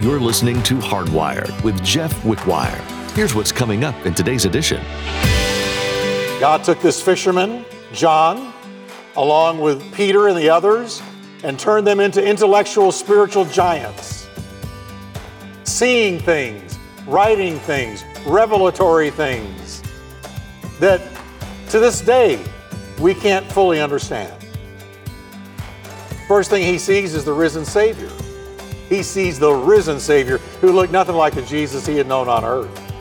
You're listening to Hardwired with Jeff Wickwire. Here's what's coming up in today's edition. God took this fisherman, John, along with Peter and the others, and turned them into intellectual spiritual giants. Seeing things, writing things, revelatory things that to this day we can't fully understand. First thing he sees is the risen Savior. He sees the risen Savior who looked nothing like the Jesus he had known on earth.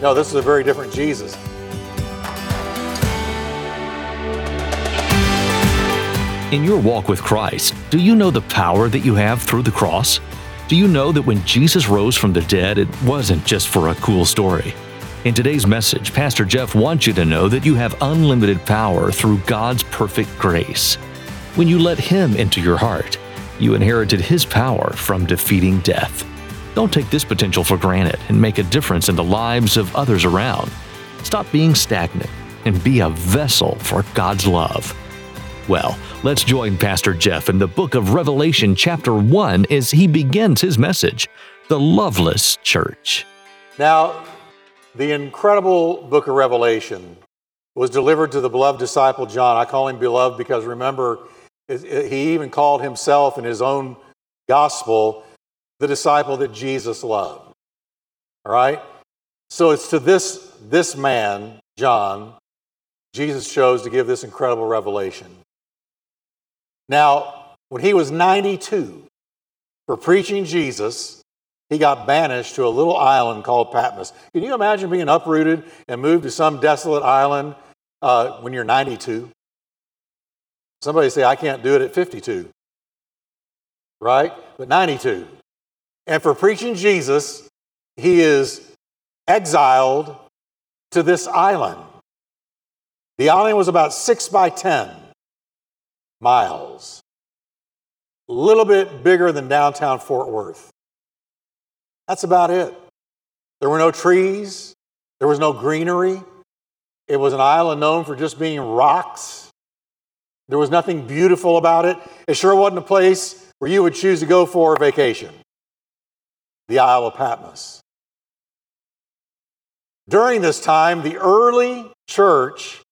No, this is a very different Jesus. In your walk with Christ, do you know the power that you have through the cross? Do you know that when Jesus rose from the dead, it wasn't just for a cool story? In today's message, Pastor Jeff wants you to know that you have unlimited power through God's perfect grace. When you let Him into your heart, you inherited His power from defeating death. Don't take this potential for granted and make a difference in the lives of others around. Stop being stagnant and be a vessel for God's love. Well, let's join Pastor Jeff in the book of Revelation, chapter 1, as he begins his message The Loveless Church. Now, the incredible book of Revelation was delivered to the beloved disciple John. I call him beloved because remember, he even called himself in his own gospel the disciple that Jesus loved. All right? So it's to this, this man, John, Jesus chose to give this incredible revelation. Now, when he was 92 for preaching Jesus, he got banished to a little island called Patmos. Can you imagine being uprooted and moved to some desolate island uh, when you're 92? Somebody say, I can't do it at 52. Right? But 92. And for preaching Jesus, he is exiled to this island. The island was about six by 10 miles, a little bit bigger than downtown Fort Worth. That's about it. There were no trees, there was no greenery. It was an island known for just being rocks. There was nothing beautiful about it. It sure wasn't a place where you would choose to go for a vacation. The Isle of Patmos. During this time, the early church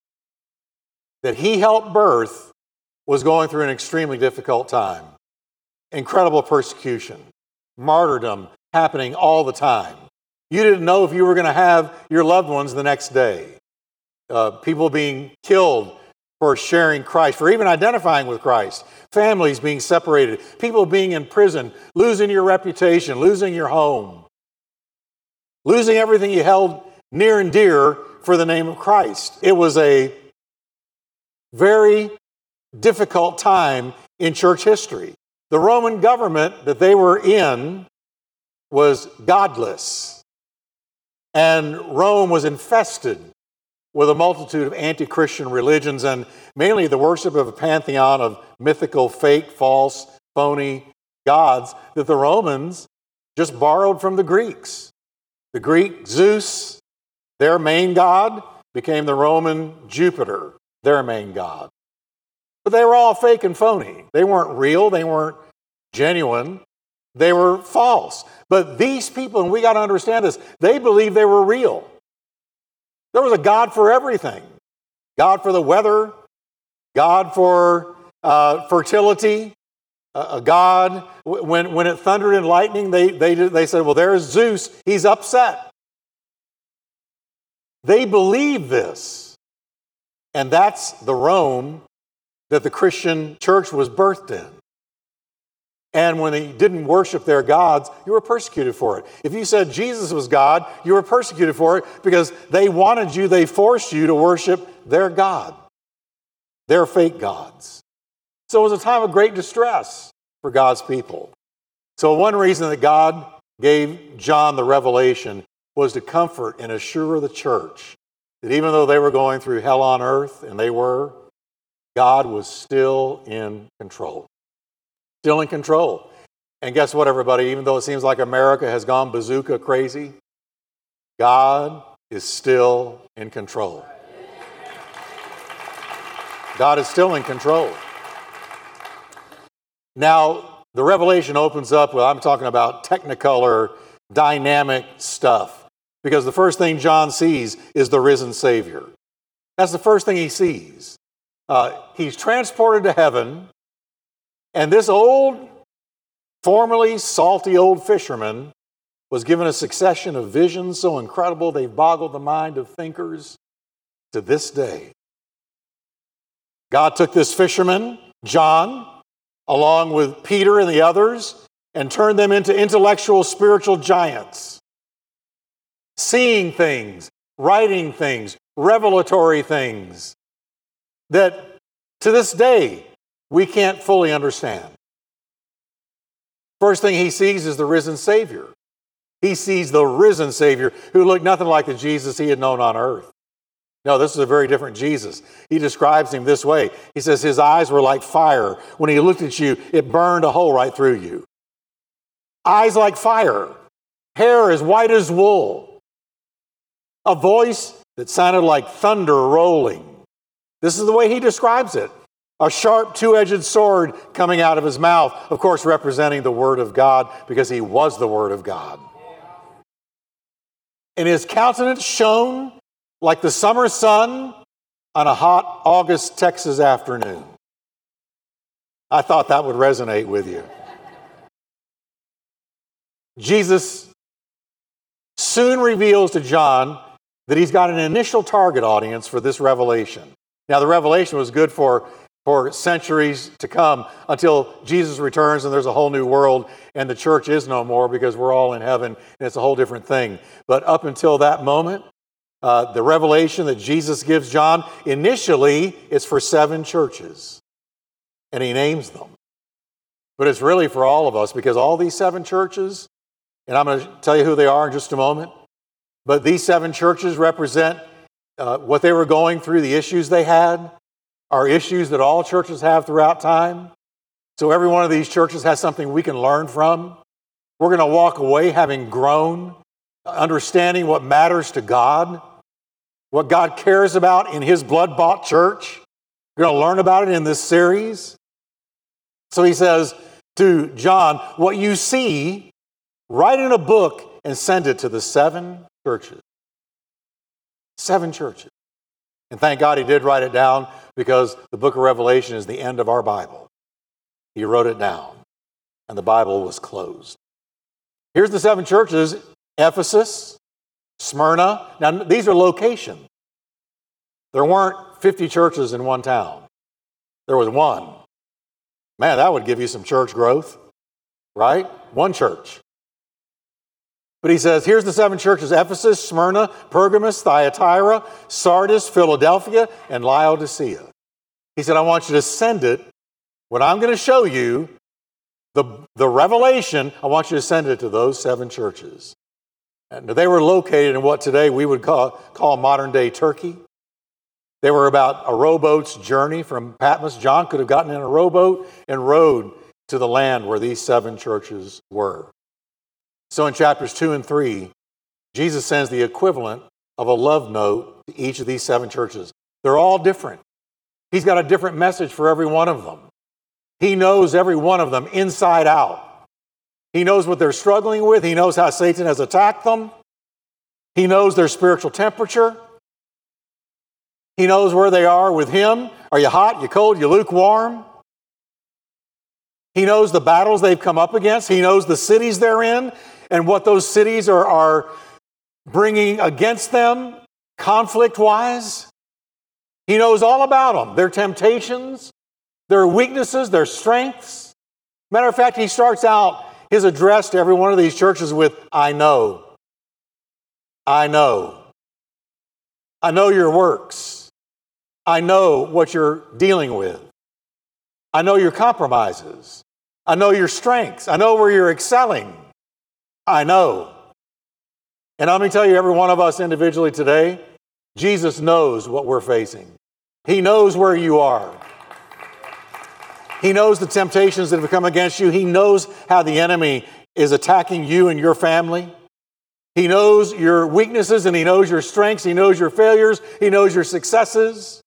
that he helped birth was going through an extremely difficult time. Incredible persecution, martyrdom happening all the time. You didn't know if you were going to have your loved ones the next day. Uh, people being killed for sharing Christ, for even identifying with Christ, families being separated, people being in prison, losing your reputation, losing your home, losing everything you held near and dear for the name of Christ. It was a very difficult time in church history. The Roman government that they were in was godless, and Rome was infested with a multitude of anti Christian religions and mainly the worship of a pantheon of mythical, fake, false, phony gods that the Romans just borrowed from the Greeks. The Greek Zeus, their main god, became the Roman Jupiter, their main god. But they were all fake and phony. They weren't real, they weren't genuine, they were false. But these people, and we got to understand this, they believed they were real. There was a God for everything God for the weather, God for uh, fertility, a God. When, when it thundered and lightning, they, they, they said, Well, there's Zeus, he's upset. They believe this. And that's the Rome that the Christian church was birthed in. And when they didn't worship their gods, you were persecuted for it. If you said Jesus was God, you were persecuted for it because they wanted you, they forced you to worship their God, their fake gods. So it was a time of great distress for God's people. So, one reason that God gave John the revelation was to comfort and assure the church that even though they were going through hell on earth, and they were, God was still in control. Still in control. And guess what, everybody? Even though it seems like America has gone bazooka crazy, God is still in control. God is still in control. Now, the revelation opens up with, I'm talking about technicolor, dynamic stuff. Because the first thing John sees is the risen Savior. That's the first thing he sees. Uh, he's transported to heaven, and this old, formerly salty old fisherman was given a succession of visions so incredible they've boggled the mind of thinkers to this day. God took this fisherman, John, along with Peter and the others, and turned them into intellectual spiritual giants, seeing things, writing things, revelatory things that to this day we can't fully understand. First thing he sees is the risen Savior. He sees the risen Savior who looked nothing like the Jesus he had known on earth. No, this is a very different Jesus. He describes him this way He says, His eyes were like fire. When he looked at you, it burned a hole right through you. Eyes like fire, hair as white as wool, a voice that sounded like thunder rolling. This is the way he describes it a sharp two edged sword coming out of his mouth, of course, representing the Word of God because he was the Word of God. And his countenance shone like the summer sun on a hot August Texas afternoon. I thought that would resonate with you. Jesus soon reveals to John that he's got an initial target audience for this revelation. Now, the revelation was good for, for centuries to come until Jesus returns and there's a whole new world and the church is no more because we're all in heaven and it's a whole different thing. But up until that moment, uh, the revelation that Jesus gives John, initially is for seven churches, and he names them. But it's really for all of us because all these seven churches, and I'm going to tell you who they are in just a moment, but these seven churches represent uh, what they were going through, the issues they had, are issues that all churches have throughout time. So every one of these churches has something we can learn from. We're going to walk away having grown, understanding what matters to God what God cares about in His blood bought church. We're going to learn about it in this series. So he says to John, What you see, write in a book and send it to the seven churches. Seven churches. And thank God he did write it down because the book of Revelation is the end of our Bible. He wrote it down, and the Bible was closed. Here's the seven churches Ephesus, Smyrna. Now, these are locations. There weren't 50 churches in one town, there was one. Man, that would give you some church growth, right? One church. But he says, here's the seven churches Ephesus, Smyrna, Pergamos, Thyatira, Sardis, Philadelphia, and Laodicea. He said, I want you to send it. What I'm going to show you, the, the revelation, I want you to send it to those seven churches. And they were located in what today we would call, call modern day Turkey. They were about a rowboat's journey from Patmos. John could have gotten in a rowboat and rowed to the land where these seven churches were. So in chapters 2 and 3, Jesus sends the equivalent of a love note to each of these seven churches. They're all different. He's got a different message for every one of them. He knows every one of them inside out. He knows what they're struggling with. He knows how Satan has attacked them. He knows their spiritual temperature. He knows where they are with Him. Are you hot? You cold? You lukewarm? He knows the battles they've come up against. He knows the cities they're in and what those cities are, are bringing against them conflict wise. He knows all about them their temptations, their weaknesses, their strengths. Matter of fact, he starts out his address to every one of these churches with, I know. I know. I know your works. I know what you're dealing with. I know your compromises. I know your strengths. I know where you're excelling. I know. And let me tell you, every one of us individually today, Jesus knows what we're facing. He knows where you are. He knows the temptations that have come against you. He knows how the enemy is attacking you and your family. He knows your weaknesses and he knows your strengths. He knows your failures. He knows your successes.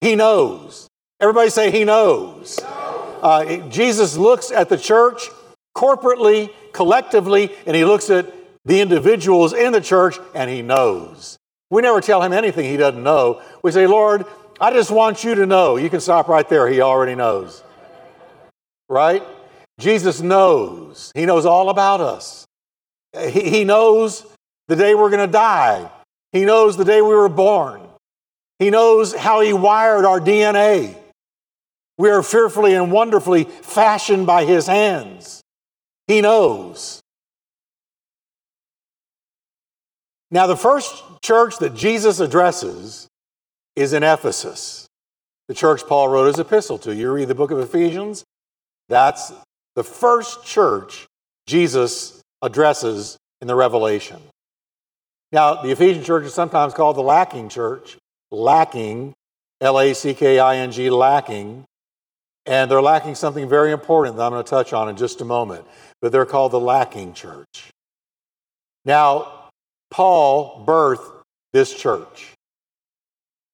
He knows. Everybody say, He knows. Uh, Jesus looks at the church corporately, collectively, and he looks at the individuals in the church and he knows. We never tell him anything he doesn't know. We say, Lord, I just want you to know. You can stop right there. He already knows. Right? Jesus knows. He knows all about us. He, he knows the day we're going to die. He knows the day we were born. He knows how He wired our DNA. We are fearfully and wonderfully fashioned by His hands. He knows. Now, the first church that Jesus addresses is in Ephesus, the church Paul wrote his epistle to. You read the book of Ephesians, that's the first church Jesus addresses in the Revelation. Now, the Ephesian church is sometimes called the lacking church, lacking, L A C K I N G, lacking. And they're lacking something very important that I'm going to touch on in just a moment. But they're called the lacking church. Now, Paul birthed this church.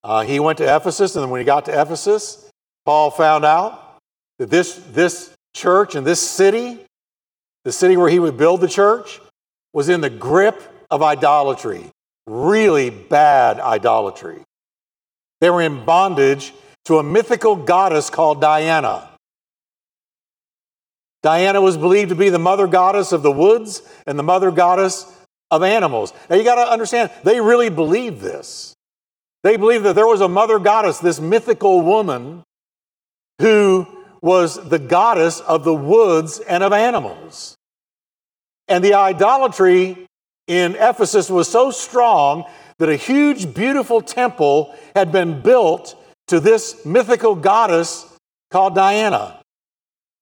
Uh, he went to Ephesus, and when he got to Ephesus, Paul found out that this, this church and this city, the city where he would build the church, was in the grip of idolatry, really bad idolatry. They were in bondage to a mythical goddess called Diana. Diana was believed to be the mother goddess of the woods and the mother goddess of animals. Now you got to understand, they really believed this. They believed that there was a mother goddess, this mythical woman, who was the goddess of the woods and of animals. And the idolatry in Ephesus was so strong that a huge, beautiful temple had been built to this mythical goddess called Diana.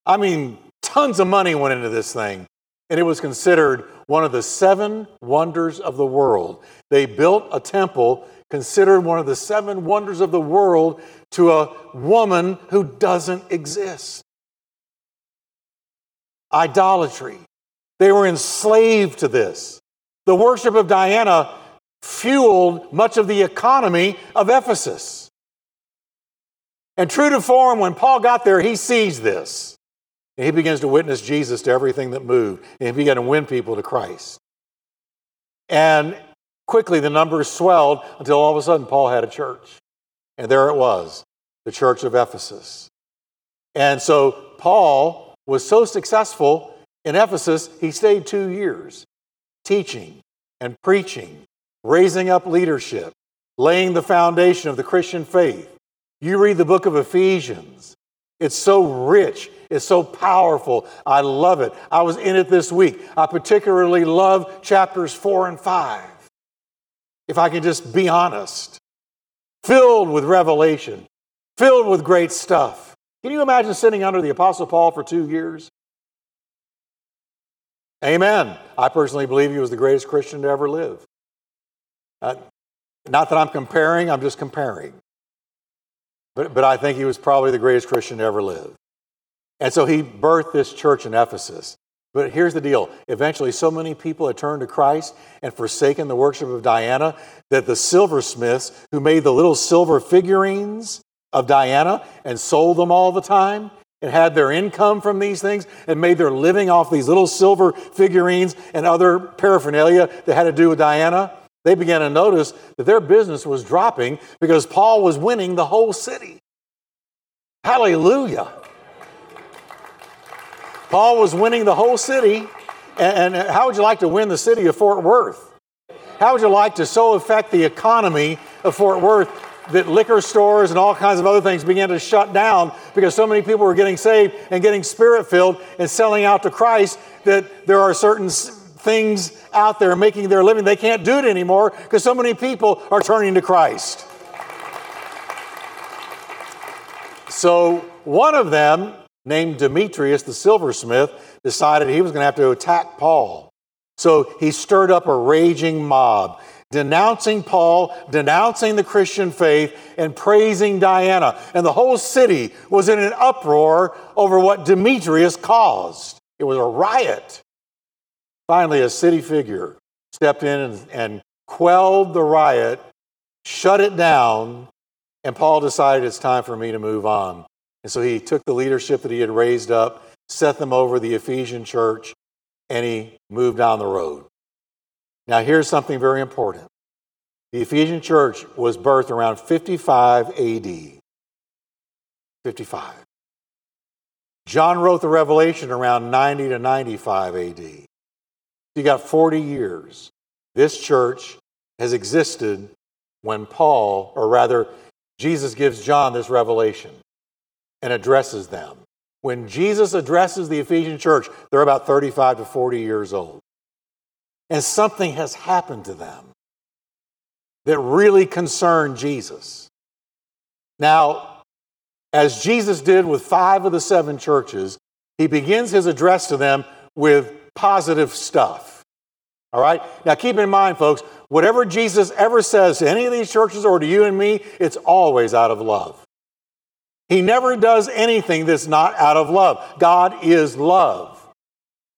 I mean, tons of money went into this thing, and it was considered one of the seven wonders of the world. They built a temple considered one of the seven wonders of the world to a woman who doesn't exist. Idolatry. They were enslaved to this. The worship of Diana fueled much of the economy of Ephesus. And true to form, when Paul got there, he sees this. And he begins to witness Jesus to everything that moved. And he began to win people to Christ. And quickly the numbers swelled until all of a sudden Paul had a church. And there it was, the church of Ephesus. And so Paul was so successful in Ephesus, he stayed two years teaching and preaching, raising up leadership, laying the foundation of the Christian faith. You read the book of Ephesians, it's so rich, it's so powerful. I love it. I was in it this week. I particularly love chapters four and five. If I can just be honest, filled with revelation, filled with great stuff. Can you imagine sitting under the Apostle Paul for two years? Amen. I personally believe he was the greatest Christian to ever live. Uh, not that I'm comparing, I'm just comparing. But, but I think he was probably the greatest Christian to ever live. And so he birthed this church in Ephesus. But here's the deal eventually, so many people had turned to Christ and forsaken the worship of Diana that the silversmiths who made the little silver figurines of Diana and sold them all the time and had their income from these things and made their living off these little silver figurines and other paraphernalia that had to do with Diana, they began to notice that their business was dropping because Paul was winning the whole city. Hallelujah. Paul was winning the whole city. And, how would you like to win the city of Fort Worth? How would you like to so affect the economy of Fort Worth that liquor stores and all kinds of other things began to shut down because so many people were getting saved and getting spirit filled and selling out to Christ that there are certain things out there making their living. They can't do it anymore because so many people are turning to Christ. So one of them, named Demetrius the silversmith, decided he was going to have to attack Paul. So he stirred up a raging mob denouncing Paul, denouncing the Christian faith, and praising Diana. And the whole city was in an uproar over what Demetrius caused. It was a riot. Finally, a city figure stepped in and, and quelled the riot, shut it down, and Paul decided it's time for me to move on. And so he took the leadership that he had raised up, set them over the Ephesian church, and he moved down the road. Now, here's something very important the Ephesian church was birthed around 55 AD. 55. John wrote the Revelation around 90 to 95 AD. You got 40 years. This church has existed when Paul, or rather, Jesus gives John this revelation and addresses them. When Jesus addresses the Ephesian church, they're about 35 to 40 years old. And something has happened to them that really concerned Jesus. Now, as Jesus did with five of the seven churches, he begins his address to them with positive stuff. All right? Now, keep in mind, folks, whatever Jesus ever says to any of these churches or to you and me, it's always out of love. He never does anything that's not out of love. God is love.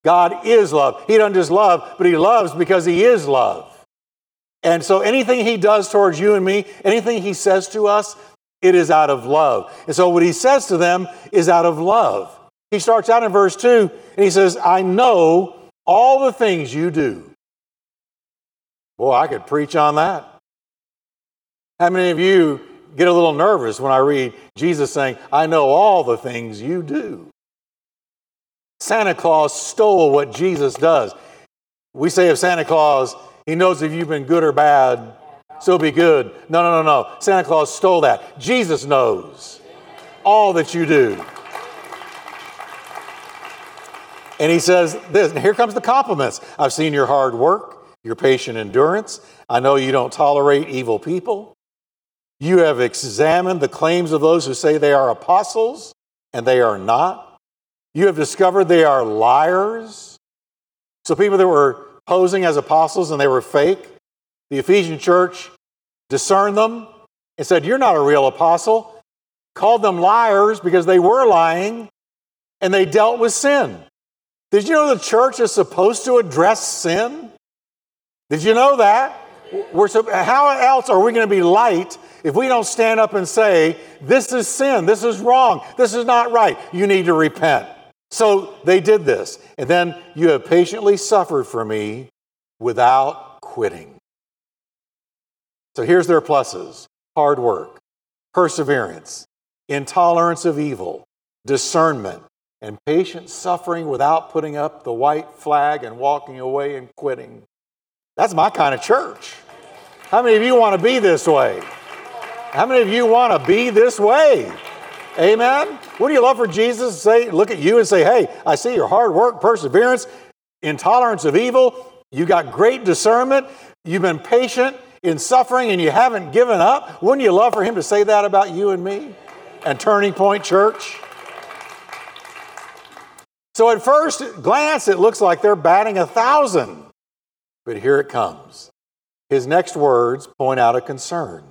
God is love. He doesn't just love, but He loves because He is love. And so anything He does towards you and me, anything He says to us, it is out of love. And so what He says to them is out of love. He starts out in verse 2 and He says, I know all the things you do. Boy, I could preach on that. How many of you get a little nervous when I read Jesus saying, I know all the things you do. Santa Claus stole what Jesus does. We say of Santa Claus, he knows if you've been good or bad, so be good. No, no, no, no. Santa Claus stole that. Jesus knows all that you do. And he says this, and here comes the compliments. I've seen your hard work, your patient endurance. I know you don't tolerate evil people. You have examined the claims of those who say they are apostles and they are not. You have discovered they are liars. So, people that were posing as apostles and they were fake, the Ephesian church discerned them and said, You're not a real apostle. Called them liars because they were lying and they dealt with sin. Did you know the church is supposed to address sin? Did you know that? We're, how else are we going to be light if we don't stand up and say, this is sin, this is wrong, this is not right, you need to repent. So they did this. And then you have patiently suffered for me without quitting. So here's their pluses hard work, perseverance, intolerance of evil, discernment, and patient suffering without putting up the white flag and walking away and quitting. That's my kind of church. How many of you want to be this way? How many of you want to be this way? Amen. What do you love for Jesus to say? Look at you and say, "Hey, I see your hard work, perseverance, intolerance of evil. You got great discernment. You've been patient in suffering, and you haven't given up." Wouldn't you love for Him to say that about you and me and Turning Point Church? So, at first glance, it looks like they're batting a thousand, but here it comes. His next words point out a concern.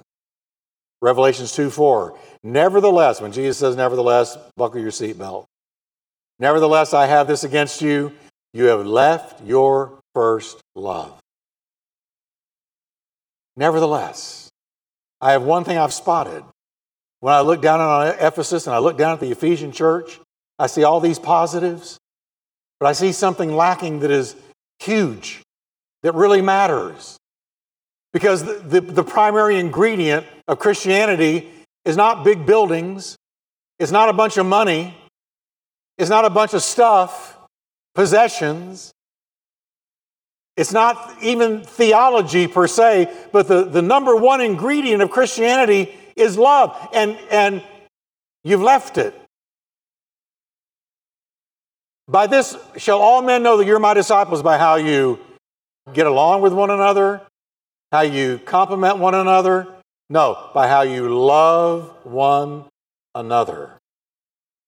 Revelations 2 4. Nevertheless, when Jesus says, nevertheless, buckle your seatbelt. Nevertheless, I have this against you. You have left your first love. Nevertheless, I have one thing I've spotted. When I look down on Ephesus and I look down at the Ephesian church, I see all these positives, but I see something lacking that is huge, that really matters. Because the, the, the, primary ingredient of Christianity is not big buildings, it's not a bunch of money, it's not a bunch of stuff, possessions. It's not even theology per se, but the, the number one ingredient of Christianity is love. And, and you've left it. By this shall all men know that you're my disciples by how you get along with one another, how you compliment one another. No, by how you love one another.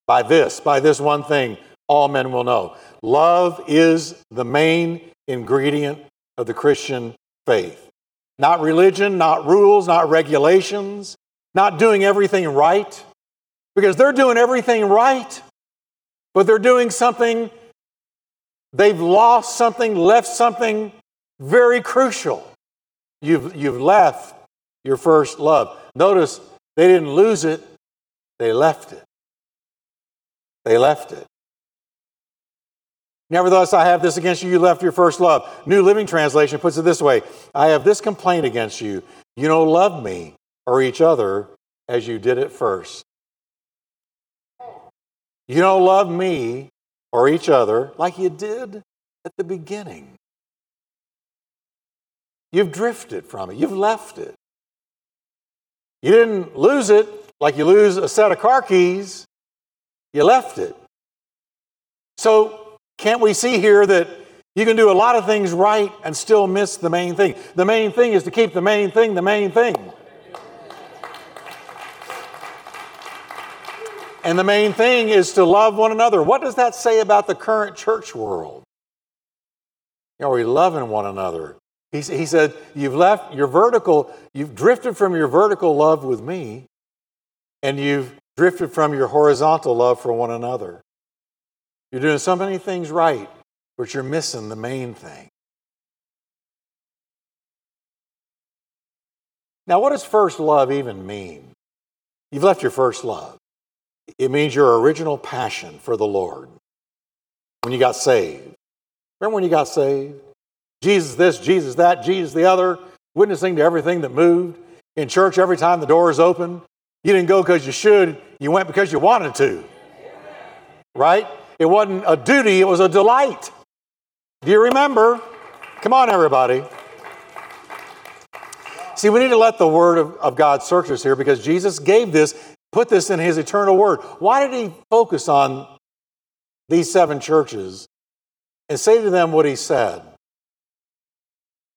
By this, by this one thing, all men will know. Love is the main ingredient of the Christian faith. Not religion, not rules, not regulations, not doing everything right, because they're doing everything right, but they're doing something, they've lost something, left something very crucial. You've, you've left your first love. Notice they didn't lose it, they left it. they left it. Nevertheless, I have this against you, you left your first love. New Living Translation puts it this way I have this complaint against you. You don't love me or each other as you did at first. You don't love me or each other like you did at the beginning. You've drifted from it, you've left it. You didn't lose it like you lose a set of car keys, you left it. So, can't we see here that you can do a lot of things right and still miss the main thing? The main thing is to keep the main thing the main thing. And the main thing is to love one another. What does that say about the current church world? Are we loving one another? He, he said, You've left your vertical, you've drifted from your vertical love with me, and you've drifted from your horizontal love for one another. You're doing so many things right, but you're missing the main thing. Now, what does first love even mean? You've left your first love. It means your original passion for the Lord when you got saved. Remember when you got saved? Jesus this, Jesus that, Jesus the other, witnessing to everything that moved. In church, every time the door is open, you didn't go because you should, you went because you wanted to. Right? It wasn't a duty, it was a delight. Do you remember? Come on, everybody. See, we need to let the Word of, of God search us here because Jesus gave this put this in his eternal word. Why did he focus on these seven churches and say to them what he said?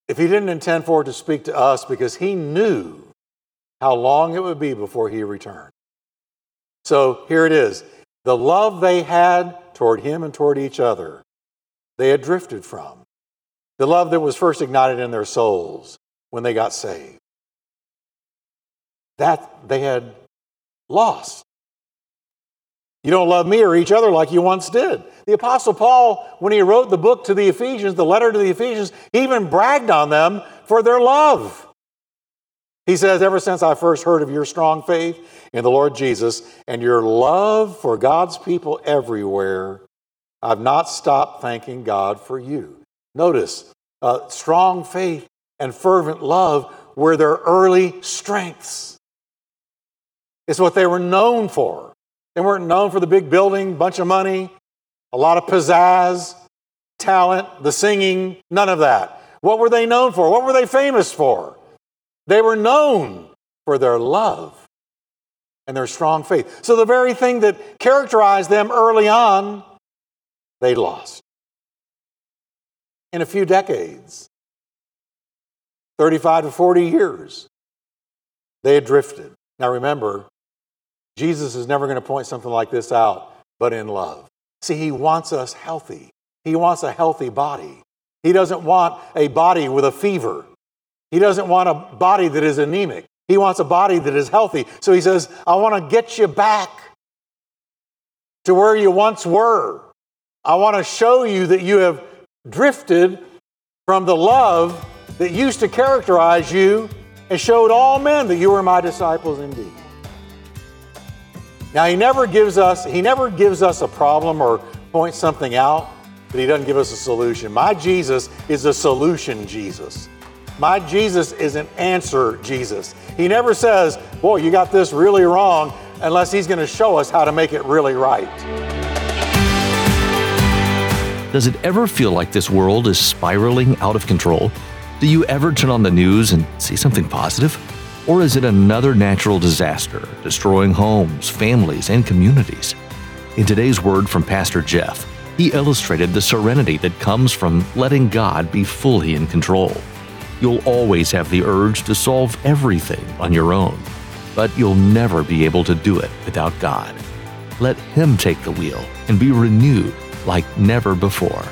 If he didn't intend for it to speak to us because he knew how long it would be before he returned. So here it is the love they had toward him and toward each other, they had drifted from. The love that was first ignited in their souls when they got saved. That they had lost. You don't love me or each other like you once did. The Apostle Paul, when he wrote the book to the Ephesians, the letter to the Ephesians, he even bragged on them for their love. He says, Ever since I first heard of your strong faith in the Lord Jesus and your love for God's people everywhere, I've not stopped thanking God for you. Notice, uh, strong faith and fervent love were their early strengths. It's what they were known for. They weren't known for the big building, bunch of money, a lot of pizzazz, talent, the singing, none of that. What were they known for? What were they famous for? They were known for their love and their strong faith. So the very thing that characterized them early on, they lost. In a few decades, 35 to 40 years, they had drifted. Now remember, Jesus is never going to point something like this out, but in love. See, he wants us healthy. He wants a healthy body. He doesn't want a body with a fever. He doesn't want a body that is anemic. He wants a body that is healthy. So he says, I want to get you back to where you once were. I want to show you that you have drifted from the love that used to characterize you and showed all men that you were my disciples indeed. Now he never gives us he never gives us a problem or points something out, but he doesn't give us a solution. My Jesus is a solution Jesus. My Jesus is an answer Jesus. He never says, "Boy, you got this really wrong," unless he's going to show us how to make it really right. Does it ever feel like this world is spiraling out of control? Do you ever turn on the news and see something positive? Or is it another natural disaster, destroying homes, families, and communities? In today's word from Pastor Jeff, he illustrated the serenity that comes from letting God be fully in control. You'll always have the urge to solve everything on your own, but you'll never be able to do it without God. Let Him take the wheel and be renewed like never before.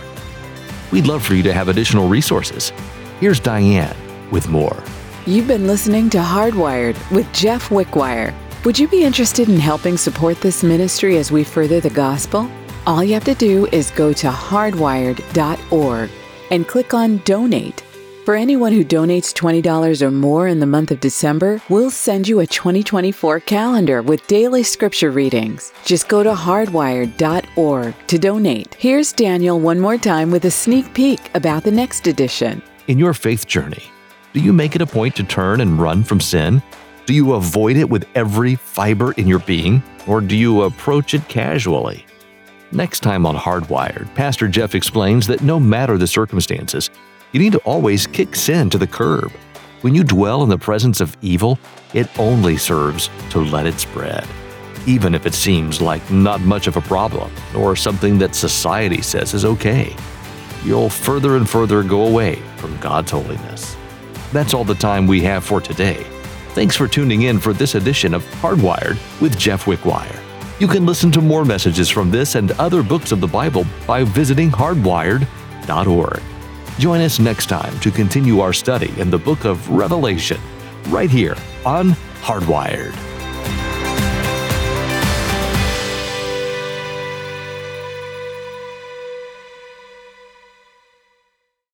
We'd love for you to have additional resources. Here's Diane with more. You've been listening to Hardwired with Jeff Wickwire. Would you be interested in helping support this ministry as we further the gospel? All you have to do is go to hardwired.org and click on Donate. For anyone who donates $20 or more in the month of December, we'll send you a 2024 calendar with daily scripture readings. Just go to hardwired.org to donate. Here's Daniel one more time with a sneak peek about the next edition. In your faith journey, do you make it a point to turn and run from sin? Do you avoid it with every fiber in your being, or do you approach it casually? Next time on Hardwired, Pastor Jeff explains that no matter the circumstances, you need to always kick sin to the curb. When you dwell in the presence of evil, it only serves to let it spread, even if it seems like not much of a problem or something that society says is okay. You'll further and further go away from God's holiness. That's all the time we have for today. Thanks for tuning in for this edition of Hardwired with Jeff Wickwire. You can listen to more messages from this and other books of the Bible by visiting hardwired.org. Join us next time to continue our study in the book of Revelation, right here on Hardwired.